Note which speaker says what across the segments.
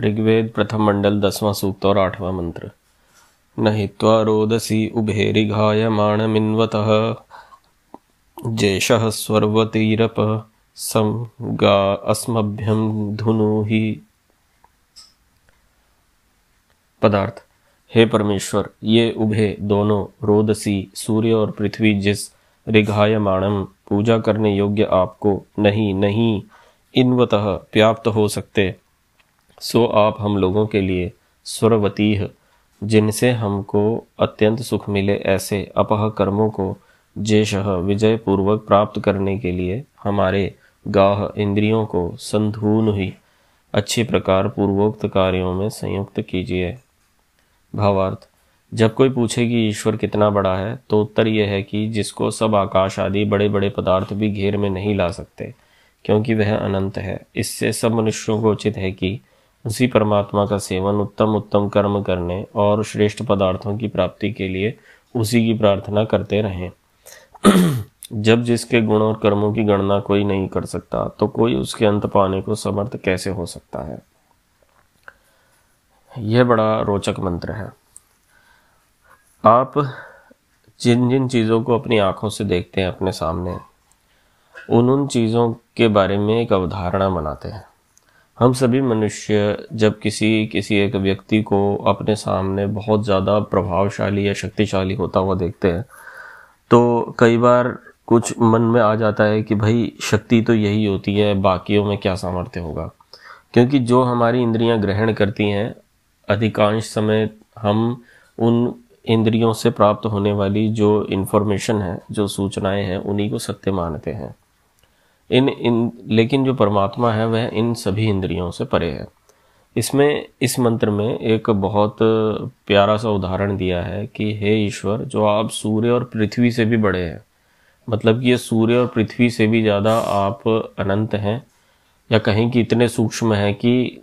Speaker 1: ऋग्वेद प्रथम मंडल दसवां सूक्त और आठवां मंत्र। न हित्वा रोदसी उभेरिघायमाणमिन्वतः जेषः स्वर्वतीरप अस्मभ्यम धुनुहि पदार्थ। हे परमेश्वर, ये उभे दोनों, रोदसी, सूर्य और पृथ्वी जिस रिघायमाणम। पूजा करने योग्य आपको नहीं नहीं, इनवतः व्याप्त हो सकते। सो आप हम लोगों के लिए स्वरवती जिनसे हमको अत्यंत सुख मिले ऐसे अपह कर्मों को जेशह विजय पूर्वक प्राप्त करने के लिए हमारे गाह इंद्रियों को संधून हुई अच्छी प्रकार पूर्वोक्त कार्यों में संयुक्त कीजिए। भावार्थ जब कोई पूछे कि ईश्वर कितना बड़ा है तो उत्तर यह है कि जिसको सब आकाश आदि बड़े बड़े पदार्थ भी घेर में नहीं ला सकते, क्योंकि वह अनंत है। इससे सब मनुष्यों को उचित है कि उसी परमात्मा का सेवन उत्तम उत्तम कर्म करने और श्रेष्ठ पदार्थों की प्राप्ति के लिए उसी की प्रार्थना करते रहें। जब जिसके गुण और कर्मों की गणना कोई नहीं कर सकता तो कोई उसके अंत पाने को समर्थ कैसे हो सकता है? यह बड़ा रोचक मंत्र है। आप जिन जिन चीज़ों को अपनी आँखों से देखते हैं अपने सामने, उन उन चीज़ों के बारे में एक अवधारणा बनाते हैं। हम सभी मनुष्य जब किसी किसी एक व्यक्ति को अपने सामने बहुत ज़्यादा प्रभावशाली या शक्तिशाली होता हुआ देखते हैं तो कई बार कुछ मन में आ जाता है कि भाई शक्ति तो यही होती है, बाकियों में क्या सामर्थ्य होगा? क्योंकि जो हमारी इंद्रियाँ ग्रहण करती हैं, अधिकांश समय हम उन इंद्रियों से प्राप्त होने वाली जो इन्फॉर्मेशन है, जो सूचनाएँ हैं, उन्हीं को सत्य मानते हैं। इन इन, लेकिन जो परमात्मा है, वह इन सभी इंद्रियों से परे है। इसमें, इस मंत्र में एक बहुत प्यारा सा उदाहरण दिया है कि, हे ईश्वर, जो आप सूर्य और पृथ्वी से भी बड़े हैं मतलब कि ये सूर्य और पृथ्वी से भी ज़्यादा आप अनंत हैं, या कहीं कि इतने सूक्ष्म हैं कि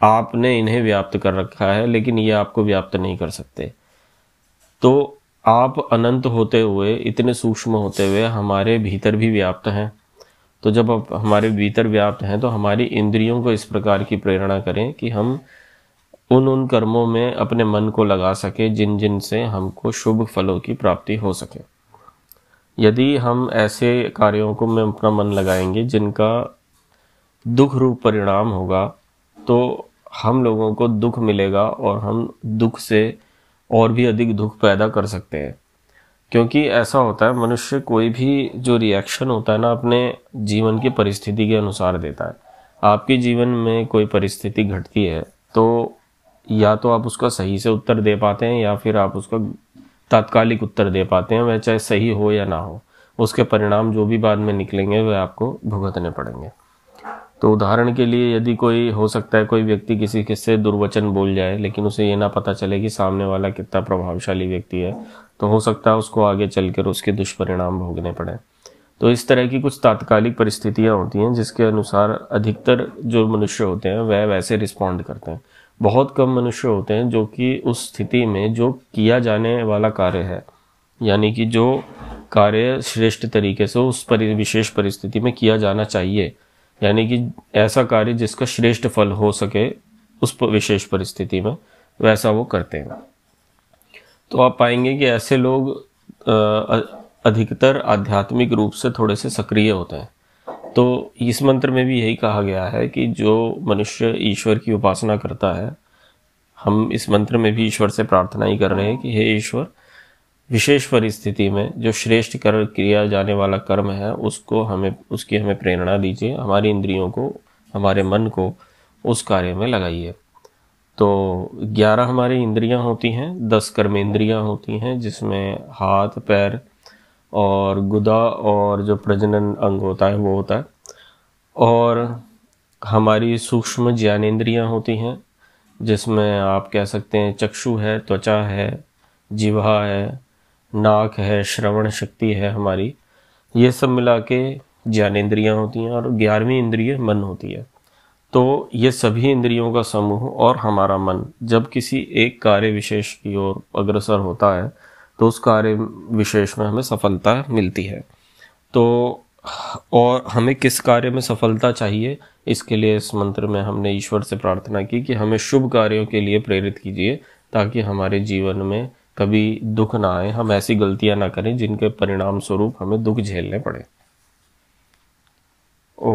Speaker 1: आपने इन्हें व्याप्त कर रखा है, लेकिन ये आपको व्याप्त नहीं कर सकते। तो आप अनंत होते हुए, इतने सूक्ष्म होते हुए हमारे भीतर भी व्याप्त हैं। तो जब आप, हमारे भीतर व्याप्त हैं तो हमारी इंद्रियों को इस प्रकार की प्रेरणा करें कि हम उन उन कर्मों में अपने मन को लगा सके, जिन जिन से हमको शुभ फलों की प्राप्ति हो सके। यदि हम ऐसे कार्यों को में अपना मन लगाएँगे, जिनका दुख रूप परिणाम होगा तो हम लोगों को दुख मिलेगा और हम दुख से और भी अधिक दुख पैदा कर सकते हैं। क्योंकि ऐसा होता है, मनुष्य कोई भी जो रिएक्शन होता है ना, अपने जीवन की परिस्थिति के अनुसार देता है। आपके जीवन में कोई परिस्थिति घटती है तो या तो आप उसका सही से उत्तर दे पाते हैं, या फिर आप उसका तात्कालिक उत्तर दे पाते हैं, वह चाहे सही हो या ना हो, उसके परिणाम जो भी बाद में निकलेंगे, वह आपको भुगतने पड़ेंगे। तो उदाहरण के लिए यदि कोई, हो सकता है कोई व्यक्ति किसी किससे दुर्वचन बोल जाए, लेकिन उसे ये ना पता चले कि सामने वाला कितना प्रभावशाली व्यक्ति है तो हो सकता है उसको आगे चलकर उसके दुष्परिणाम भोगने पड़े। तो इस तरह की कुछ तात्कालिक परिस्थितियाँ होती हैं, जिसके अनुसार अधिकतर जो मनुष्य होते हैं, वह वैसे रिस्पॉन्ड करते हैं। बहुत कम मनुष्य होते हैं जो कि उस स्थिति में जो किया जाने वाला कार्य है, यानी कि जो कार्य श्रेष्ठ तरीके से उस परि, विशेष परिस्थिति में किया जाना चाहिए यानी कि ऐसा कार्य जिसका श्रेष्ठ फल हो सके उस विशेष परिस्थिति में, वैसा वो करते हैं। तो आप पाएँगे कि ऐसे लोग अधिकतर आध्यात्मिक रूप से थोड़े से सक्रिय होते हैं। तो इस मंत्र में भी यही कहा गया है कि जो मनुष्य ईश्वर की उपासना करता है, हम इस मंत्र में भी ईश्वर से प्रार्थना ही कर रहे हैं कि हे ईश्वर विशेष परिस्थिति में जो श्रेष्ठ कर, किया जाने वाला कर्म है, उसको हमें, उसकी हमें प्रेरणा दीजिए, हमारी इंद्रियों को, हमारे मन को उस कार्य में लगाइए। तो ग्यारह हमारी इंद्रियाँ होती हैं, दस कर्म इंद्रियाँ होती हैं, जिसमें हाथ, पैर और गुदा और जो प्रजनन अंग होता है, वो होता है। और हमारी सूक्ष्म ज्ञानेन्द्रियाँ होती हैं, जिसमें आप कह सकते हैं चक्षु है, त्वचा है जिवा है नाक है, श्रवण शक्ति है हमारी। ये सब मिला के ज्ञानेन्द्रियाँ होती हैं और ग्यारहवीं इंद्रिय मन होती है। तो ये सभी इंद्रियों का समूह और हमारा मन, जब किसी एक कार्य विशेष की ओर अग्रसर होता है तो उस कार्य विशेष में हमें सफलता मिलती है। तो और हमें किस कार्य में सफलता चाहिए, इसके लिए इस मंत्र में हमने ईश्वर से प्रार्थना की कि हमें शुभ कार्यों के लिए प्रेरित कीजिए, ताकि हमारे जीवन में कभी दुख ना आए, हम ऐसी गलतियाँ ना करें जिनके परिणाम स्वरूप हमें दुख झेलने पड़े। ओ